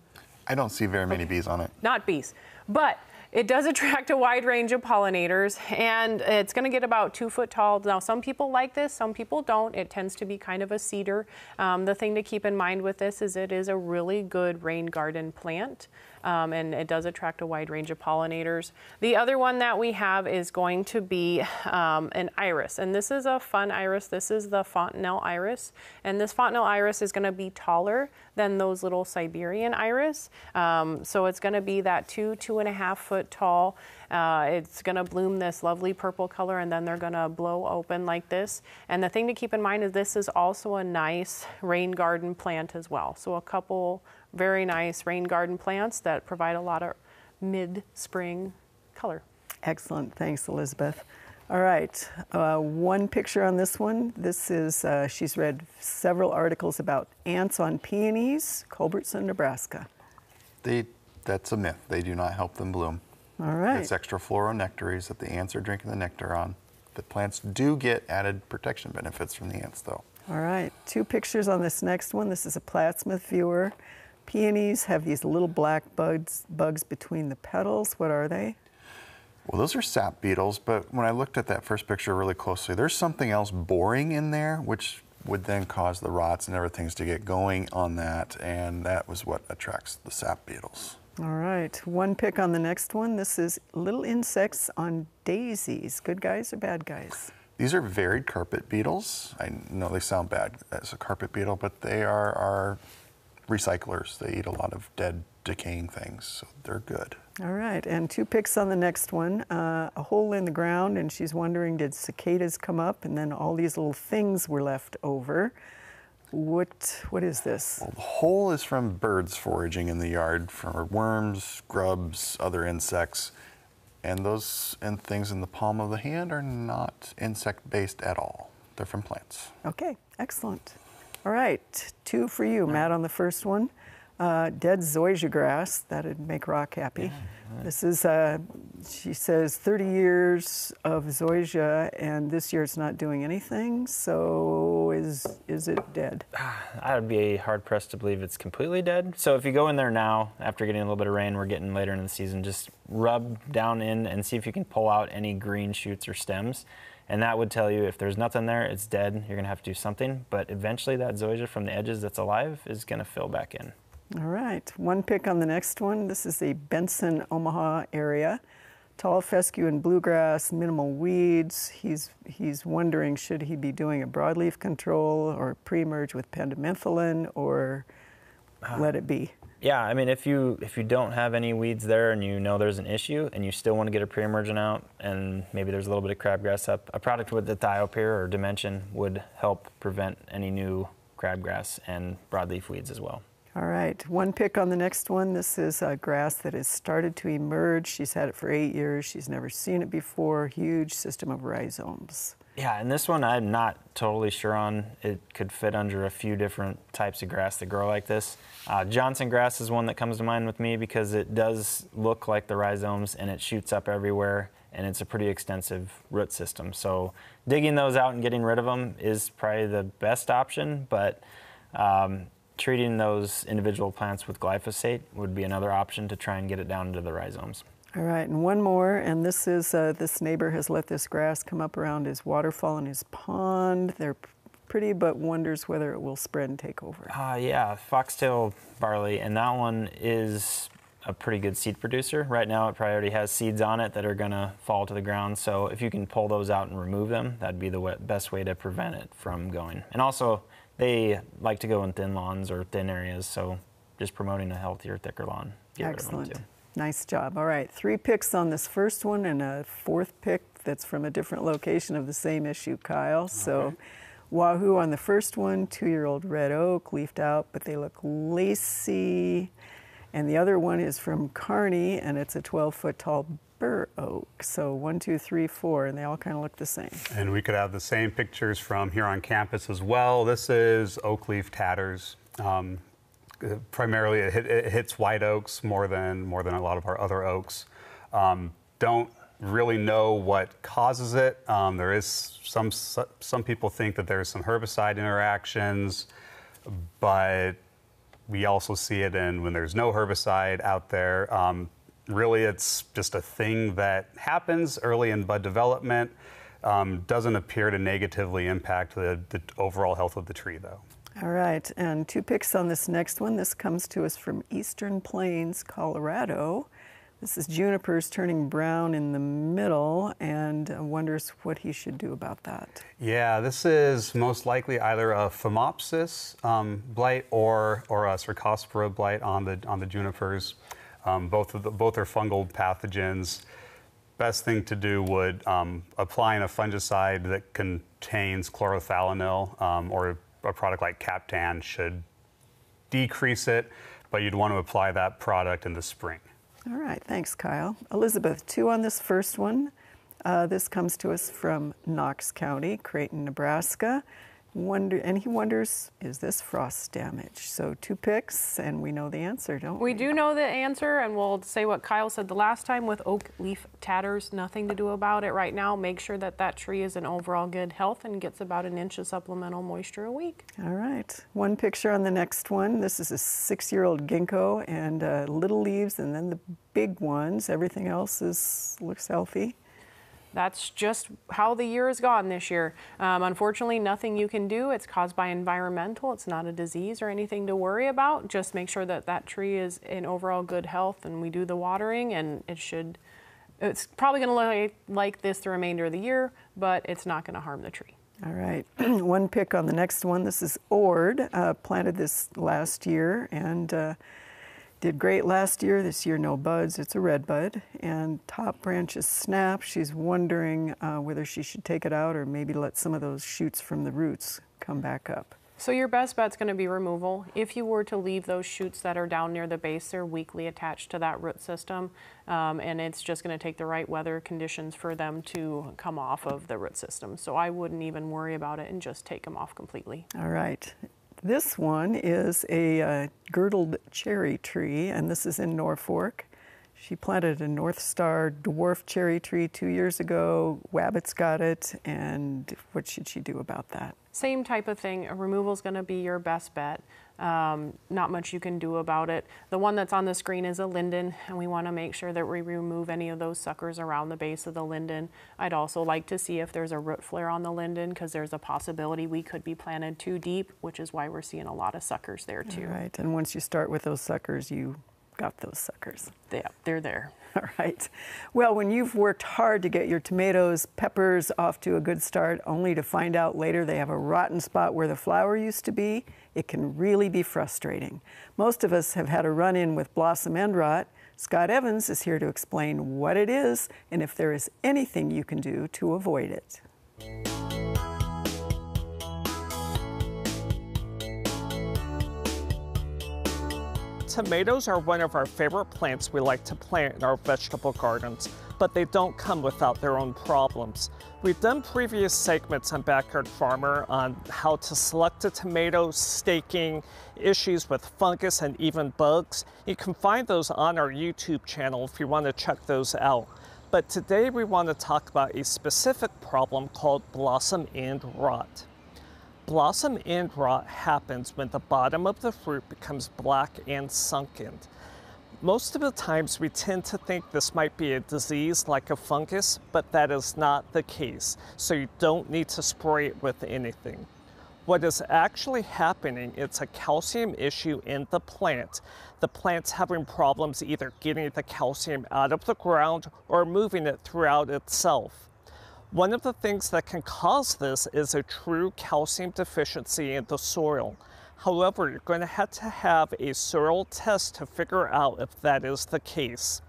I don't see very many bees on it. Not bees, but it does <laughs> attract a wide range of pollinators and it's going to get about two foot tall. Now, some people like this, some people don't. It tends to be kind of a seeder. Um, the thing to keep in mind with this is it is a really good rain garden plant um, and it does attract a wide range of pollinators. The other one that we have is going to be um, an iris, and this is a fun iris. This is the fontanelle iris, and this fontanelle iris is going to be taller than those little Siberian iris. Um, so it's going to be that two, two and a half foot tall. Uh, it's going to bloom this lovely purple color and then they're going to blow open like this. And the thing to keep in mind is this is also a nice rain garden plant as well. So a couple very nice rain garden plants that provide a lot of mid-spring color. Excellent. Thanks, Elizabeth. All right, uh, one picture on this one. This is, uh, she's read several articles about ants on peonies, Culbertson, Nebraska. They, that's a myth. They do not help them bloom. All right. It's extrafloral nectaries that the ants are drinking the nectar on. The plants do get added protection benefits from the ants, though. All right, two pictures on this next one. This is a Plattsmouth viewer. Peonies have these little black bugs, bugs between the petals. What are they? Well, those are sap beetles, but when I looked at that first picture really closely, there's something else boring in there, which would then cause the rots and everything to get going on that, and that was what attracts the sap beetles. All right, one pick on the next one. This is little insects on daisies. Good guys or bad guys? These are varied carpet beetles. I know they sound bad as a carpet beetle, but they are, are recyclers. They eat a lot of dead, decaying things, so they're good. All right, and two picks on the next one. Uh, a hole in the ground, and she's wondering did cicadas come up, and then all these little things were left over. What what is this? Well, the hole is from birds foraging in the yard for worms, grubs, other insects, and those and things in the palm of the hand are not insect based at all. They're from plants. Okay, excellent. All right, two for you, Matt, on the first one. Uh, dead zoysia grass, that'd make Roch happy. Yeah, This is, uh, she says, 30 years of zoysia, and this year it's not doing anything. So is is it dead? <sighs> I would be hard pressed to believe it's completely dead. So if you go in there now, after getting a little bit of rain, we're getting later in the season, just rub down in and see if you can pull out any green shoots or stems. And that would tell you if there's nothing there, it's dead. You're going to have to do something. But eventually, that zoysia from the edges that's alive is going to fill back in. All right. One pick on the next one. This is the Benson, Omaha area. Tall fescue and bluegrass, minimal weeds. He's, he's wondering should he be doing a broadleaf control or pre emerge with pendimethalin or ah. let it be? Yeah, I mean, if you if you don't have any weeds there and you know there's an issue and you still want to get a pre-emergent out and maybe there's a little bit of crabgrass up, a product with dithiopyr or dimension would help prevent any new crabgrass and broadleaf weeds as well. All right, one pick on the next one. This is a grass that has started to emerge. She's had it for eight years. She's never seen it before. Huge system of rhizomes. Yeah, and this one I'm not totally sure on. It could fit under a few different types of grass that grow like this. Uh, Johnson grass is one that comes to mind with me because it does look like the rhizomes and it shoots up everywhere and it's a pretty extensive root system. So digging those out and getting rid of them is probably the best option, but um, treating those individual plants with glyphosate would be another option to try and get it down into the rhizomes. All right, and one more, and this is uh, this neighbor has let this grass come up around his waterfall and his pond. They're pretty, but wonders whether it will spread and take over. Uh, yeah, foxtail barley, and that one is a pretty good seed producer. Right now, it probably already has seeds on it that are going to fall to the ground. So if you can pull those out and remove them, that'd be the best way to prevent it from going. And also, they like to go in thin lawns or thin areas. So just promoting a healthier, thicker lawn. Excellent. Nice job. All right, three picks on this first one and a fourth pick that's from a different location of the same issue, Kyle. Okay. So Wahoo on the first one, two-year-old red oak, leafed out, but they look lacy. And the other one is from Kearney, and it's a 12-foot tall bur oak. So one, two, three, four, and they all kind of look the same. And we could have the same pictures from here on campus as well. This is oak leaf tatters. Um, primarily, it, hits white oaks more than more than a lot of our other oaks. Um, don't really know what causes it. Um, there is some some people think that there's some herbicide interactions, but we also see it in when there's no herbicide out there. Um, really, it's just a thing that happens early in bud development. Um, doesn't appear to negatively impact the, the overall health of the tree, though. All right, and two picks on this next one. This comes to us from Eastern Plains, Colorado. This is junipers turning brown in the middle and wonders what he should do about that. Yeah, this is most likely either a phomopsis um, blight or, or a Cercospora blight on the, on the junipers. Um, both, of the, both are fungal pathogens. Best thing to do would um, applying a fungicide that contains chlorothalonil um, or a product like Captan should decrease it, but you'd want to apply that product in the spring. All right, thanks, Kyle. Elizabeth, two on this first one. Uh, this comes to us from Knox County, Creighton, Nebraska. Wonder, and he wonders, is this frost damage? So two picks, and we know the answer, don't we? We do know the answer, and we'll say what Kyle said the last time with oak leaf tatters. Nothing to do about it right now. Make sure that that tree is in overall good health and gets about an inch of supplemental moisture a week. All right. One picture on the next one. This is a six-year-old ginkgo, and uh, little leaves, and then the big ones. Everything else is looks healthy that's just how the year has gone this year. Um, unfortunately, nothing you can do. It's caused by environmental. It's not a disease or anything to worry about. Just make sure that that tree is in overall good health and we do the watering and it should, it's probably going to look like this the remainder of the year, but it's not going to harm the tree. All right, <clears throat> one pick on the next one. This is Ord, uh, planted this last year and uh, did great last year. This year, no buds. It's a red bud. And top branches snap. She's wondering uh, whether she should take it out or maybe let some of those shoots from the roots come back up. So your best bet's going to be removal. If you were to leave those shoots that are down near the base, they're weakly attached to that root system, um, and it's just going to take the right weather conditions for them to come off of the root system. So I wouldn't even worry about it and just take them off completely. All right. This one is a uh, girdled cherry tree, and this is in Norfolk. She planted a North Star dwarf cherry tree two years ago. Wabbits got it, and what should she do about that? Same type of thing. A removal is going to be your best bet. Um, not much you can do about it. The one that's on the screen is a linden, and we want to make sure that we remove any of those suckers around the base of the linden. I'd also like to see if there's a root flare on the linden because there's a possibility we could be planted too deep, which is why we're seeing a lot of suckers there too. All right, and once you start with those suckers, you got those suckers. Yeah, they're there. <laughs> All right. Well, when you've worked hard to get your tomatoes, peppers off to a good start, only to find out later they have a rotten spot where the flower used to be, it can really be frustrating. Most of us have had a run in with blossom end rot. Scott Evans is here to explain what it is and if there is anything you can do to avoid it. Tomatoes are one of our favorite plants we like to plant in our vegetable gardens, but they don't come without their own problems. We've done previous segments on Backyard Farmer on how to select a tomato, staking, issues with fungus and even bugs. You can find those on our YouTube channel if you want to check those out. But today we want to talk about a specific problem called blossom end rot. Blossom end rot happens when the bottom of the fruit becomes black and sunken. Most of the times we tend to think this might be a disease like a fungus, but that is not the case, so you don't need to spray it with anything. What is actually happening, it's a calcium issue in the plant. The plant's having problems either getting the calcium out of the ground or moving it throughout itself. One of the things that can cause this is a true calcium deficiency in the soil. However, you're going to have to have a soil test to figure out if that is the case.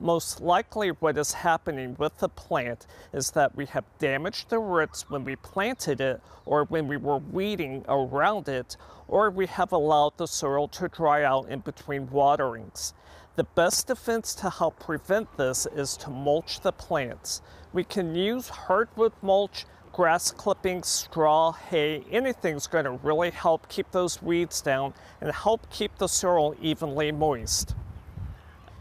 Most likely what is happening with the plant is that we have damaged the roots when we planted it or when we were weeding around it or we have allowed the soil to dry out in between waterings. The best defense to help prevent this is to mulch the plants. We can use hardwood mulch, grass clippings, straw, hay, anything's going to really help keep those weeds down and help keep the soil evenly moist.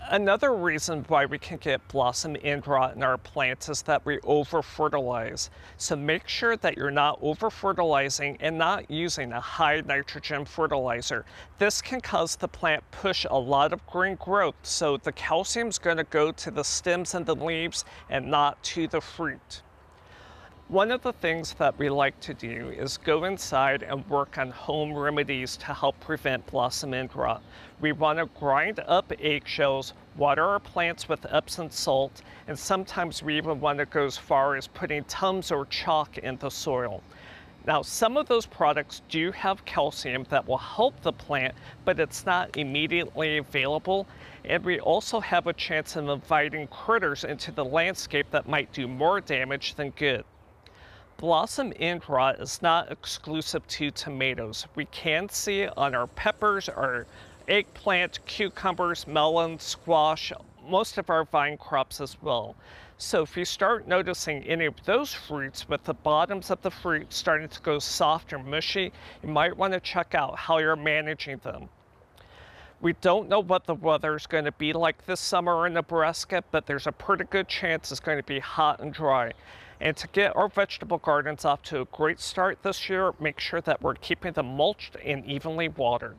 Another reason why we can get blossom end rot in our plants is that we over fertilize. So make sure that you're not over fertilizing and not using a high nitrogen fertilizer. This can cause the plant push a lot of green growth so the calcium is going to go to the stems and the leaves and not to the fruit. One of the things that we like to do is go inside and work on home remedies to help prevent blossom end rot. We want to grind up eggshells, water our plants with Epsom salt, and sometimes we even want to go as far as putting Tums or chalk in the soil. Now, some of those products do have calcium that will help the plant, but it's not immediately available. And we also have a chance of inviting critters into the landscape that might do more damage than good. Blossom end rot is not exclusive to tomatoes. We can see it on our peppers, our eggplant, cucumbers, melon, squash, most of our vine crops as well. So if you start noticing any of those fruits with the bottoms of the fruit starting to go soft or mushy, you might want to check out how you're managing them. We don't know what the weather is going to be like this summer in Nebraska, but there's a pretty good chance it's going to be hot and dry. And to get our vegetable gardens off to a great start this year, make sure that we're keeping them mulched and evenly watered.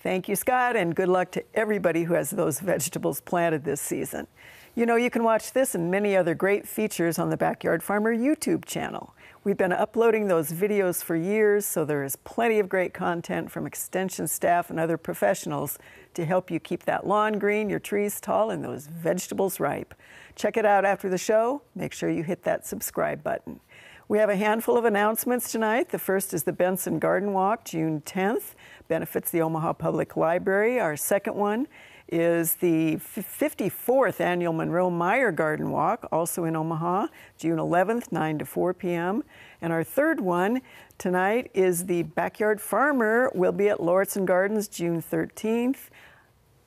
Thank you, Scott, and good luck to everybody who has those vegetables planted this season. You know, you can watch this and many other great features on the Backyard Farmer YouTube channel. We've been uploading those videos for years, so there is plenty of great content from extension staff and other professionals to help you keep that lawn green, your trees tall, and those vegetables ripe. Check it out after the show. Make sure you hit that subscribe button. We have a handful of announcements tonight. The first is the Benson Garden Walk, June 10th, benefits the Omaha Public Library. Our second one is the 54th annual Munroe Meyer Garden Walk, also in Omaha, June 11th, 9 to 4 p.m. And our third one tonight is the Backyard Farmer will be at Lauritzen Gardens June 13th.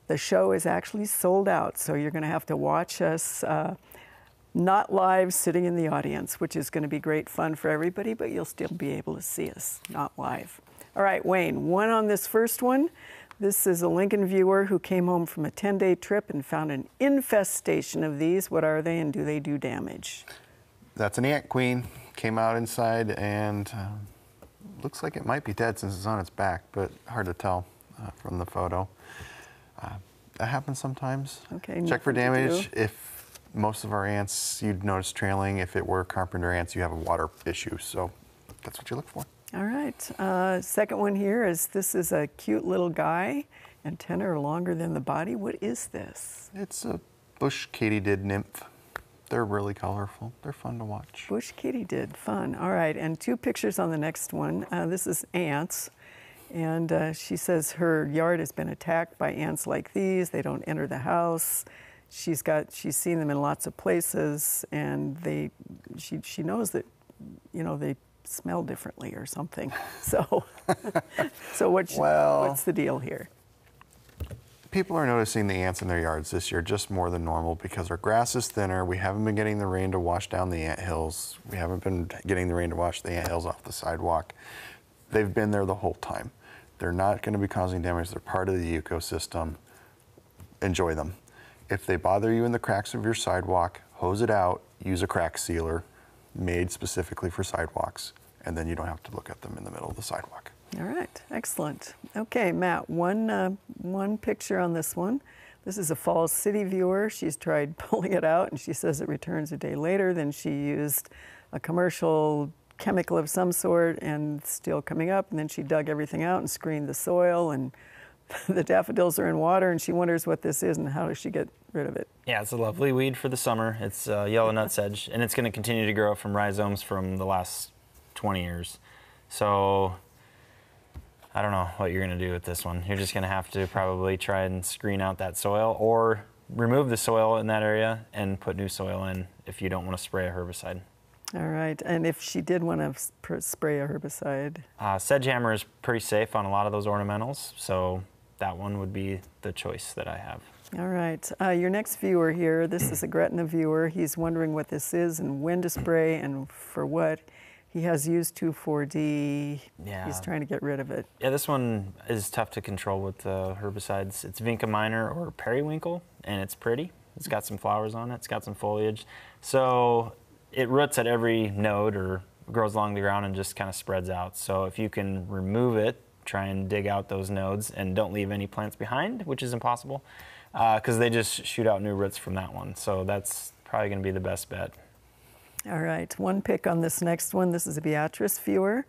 The show is actually sold out, so you're going to have to watch us. Uh, not live sitting in the audience, which is going to be great fun for everybody, but you'll still be able to see us, not live. All right, Wayne, one on this first one. This is a Lincoln viewer who came home from a 10 day trip and found an infestation of these. What are they and do they do damage? That's an ant queen. Came out inside and uh, looks like it might be dead since it's on its back, but hard to tell uh, from the photo. Uh, that happens sometimes. Okay. Check for damage. If most of our ants you'd notice trailing, if it were carpenter ants, you have a water issue. So that's what you look for. All right. Uh, second one here is this is a cute little guy. Antenna are longer than the body. What is this? It's a bush katydid nymph. They're really colorful. They're fun to watch. Bush katydid. Fun. All right. And two pictures on the next one. Uh, this is ants. And uh, she says her yard has been attacked by ants like these. They don't enter the house. She's got she's seen them in lots of places, and they she she knows that you know they smell differently or something. <laughs> So <laughs> so what's Well- what's the deal here? People are noticing the ants in their yards this year just more than normal because our grass is thinner. We haven't been getting the rain to wash down the ant hills. We haven't been getting the rain to wash the ant hills off the sidewalk. They've been there the whole time. They're not going to be causing damage. They're part of the ecosystem. Enjoy them. If they bother you in the cracks of your sidewalk, hose it out. Use a crack sealer made specifically for sidewalks, and then you don't have to look at them in the middle of the sidewalk. All right, excellent. Okay, Matt, one, uh, one picture on this one. This is a Falls City viewer. She's tried <laughs> pulling it out and she says it returns a day later. Then she used a commercial chemical of some sort and still coming up. And then she dug everything out and screened the soil and <laughs> the daffodils are in water and she wonders what this is and how does she get rid of it. Yeah, it's a lovely weed for the summer. It's uh, yellow nutsedge, and it's going to continue to grow from rhizomes from the last 20 years. So I don't know what you're going to do with this one. You're just going to have to probably try and screen out that soil or remove the soil in that area and put new soil in if you don't want to spray a herbicide. All right, and if she did want to spray a herbicide? Uh, Sedgehammer is pretty safe on a lot of those ornamentals, so that one would be the choice that I have. All right. Uh, your next viewer here, this is a Gretna viewer. He's wondering what this is and when to spray and for what. He has used 2,4-D. Yeah. He's trying to get rid of it. Yeah, this one is tough to control with uh, herbicides. It's Vinca minor or periwinkle, and it's pretty. It's got some flowers on it. It's got some foliage. So it roots at every node or grows along the ground and just kind of spreads out. So if you can remove it, try and dig out those nodes and don't leave any plants behind, which is impossible because uh, they just shoot out new roots from that one. So that's probably going to be the best bet. All right, one pick on this next one. This is a Beatrice viewer.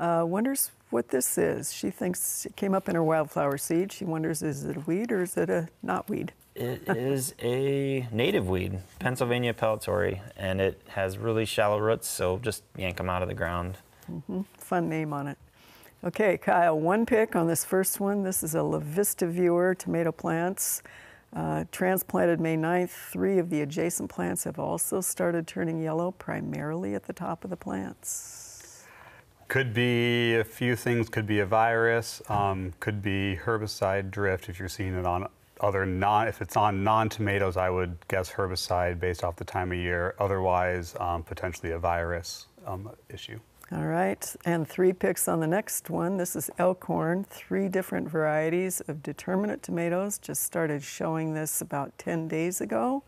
Uh, wonders what this is. She thinks it came up in her wildflower seed. She wonders is it a weed or is it a not weed? It is a native weed, Pennsylvania pellitory, and it has really shallow roots, so just yank them out of the ground. Mm-hmm. Fun name on it. Okay, Kyle, one pick on this first one. This is a La Vista viewer, tomato plants. Uh, transplanted May 9th, three of the adjacent plants have also started turning yellow, primarily at the top of the plants. Could be a few things, could be a virus, um, could be herbicide drift if you're seeing it on other non, if it's on non-tomatoes, I would guess herbicide based off the time of year. Otherwise, um, potentially a virus um, issue. All right, and three picks on the next one. This is Elkhorn, three different varieties of determinate tomatoes. Just started showing this about 10 days ago.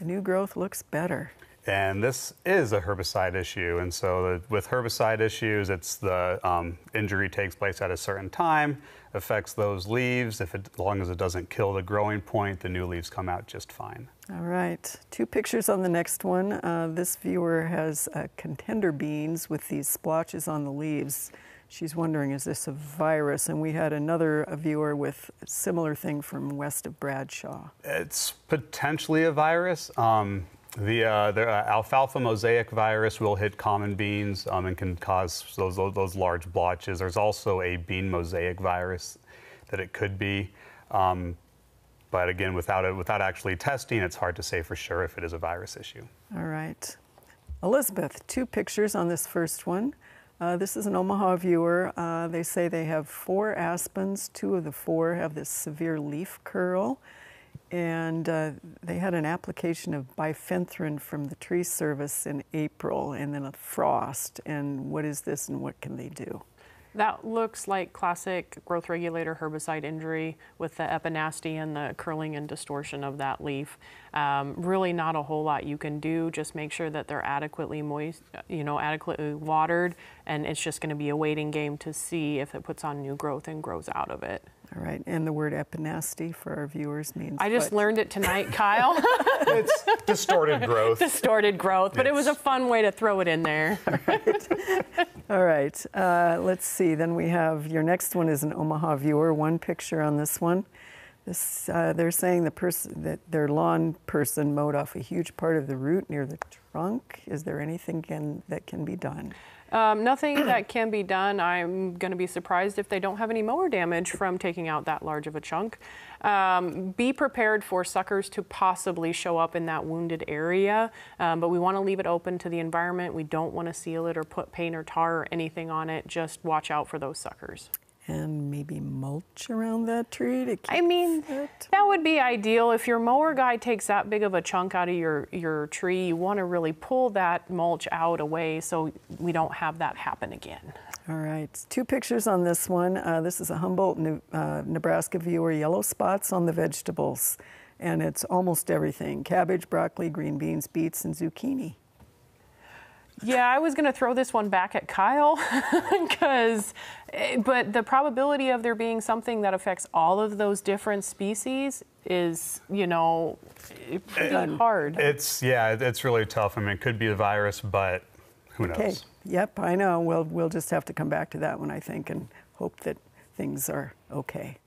The new growth looks better. And this is a herbicide issue. And so the, with herbicide issues, it's the um, injury takes place at a certain time, affects those leaves. If it, as long as it doesn't kill the growing point, the new leaves come out just fine. All right, two pictures on the next one. Uh, this viewer has uh, contender beans with these splotches on the leaves. She's wondering, is this a virus? And we had another viewer with a similar thing from west of Bradshaw. It's potentially a virus. Um, the, uh, the uh, alfalfa mosaic virus will hit common beans um, and can cause those, those large blotches. There's also a bean mosaic virus that it could be. Um, but again, without, it, without actually testing, it's hard to say for sure if it is a virus issue. All right. Elizabeth, two pictures on this first one. Uh, this is an Omaha viewer. Uh, they say they have four aspens. Two of the four have this severe leaf curl and uh, they had an application of bifenthrin from the tree service in April and then a frost. And what is this and what can they do? That looks like classic growth regulator herbicide injury with the epinasty and the curling and distortion of that leaf. Um, really not a whole lot you can do. Just make sure that they're adequately moist, you know, adequately watered, and it's just going to be a waiting game to see if it puts on new growth and grows out of it. All right, and the word epinasty for our viewers means. I just what? learned it tonight, <laughs> Kyle. it's distorted growth. distorted growth, but it's... it was a fun way to throw it in there. <laughs> All right. All right. Uh, let's see. Then we have your next one is an Omaha viewer. One picture on this one. This, uh, they're saying the person that their lawn person mowed off a huge part of the root near the trunk. Is there anything can, that can be done? Um, nothing that can be done. I'm going to be surprised if they don't have any mower damage from taking out that large of a chunk. Um, be prepared for suckers to possibly show up in that wounded area, um, but we want to leave it open to the environment. We don't want to seal it or put paint or tar or anything on it. Just watch out for those suckers and maybe mulch around that tree to keep I mean, it. that would be ideal. If your mower guy takes that big of a chunk out of your, your tree, you want to really pull that mulch out away so we don't have that happen again. All right, two pictures on this one. Uh, this is a Humboldt, uh, Nebraska viewer, yellow spots on the vegetables. And it's almost everything cabbage, broccoli, green beans, beets, and zucchini. Yeah, I was going to throw this one back at Kyle <laughs> because, eh, but the probability of there being something that affects all of those different species is, you know, pretty hard. It's yeah, it's really tough. I mean, it could be a virus, but who knows? Okay, Yep, I know. We'll, we'll just have to come back to that one, I think, and hope that things are okay.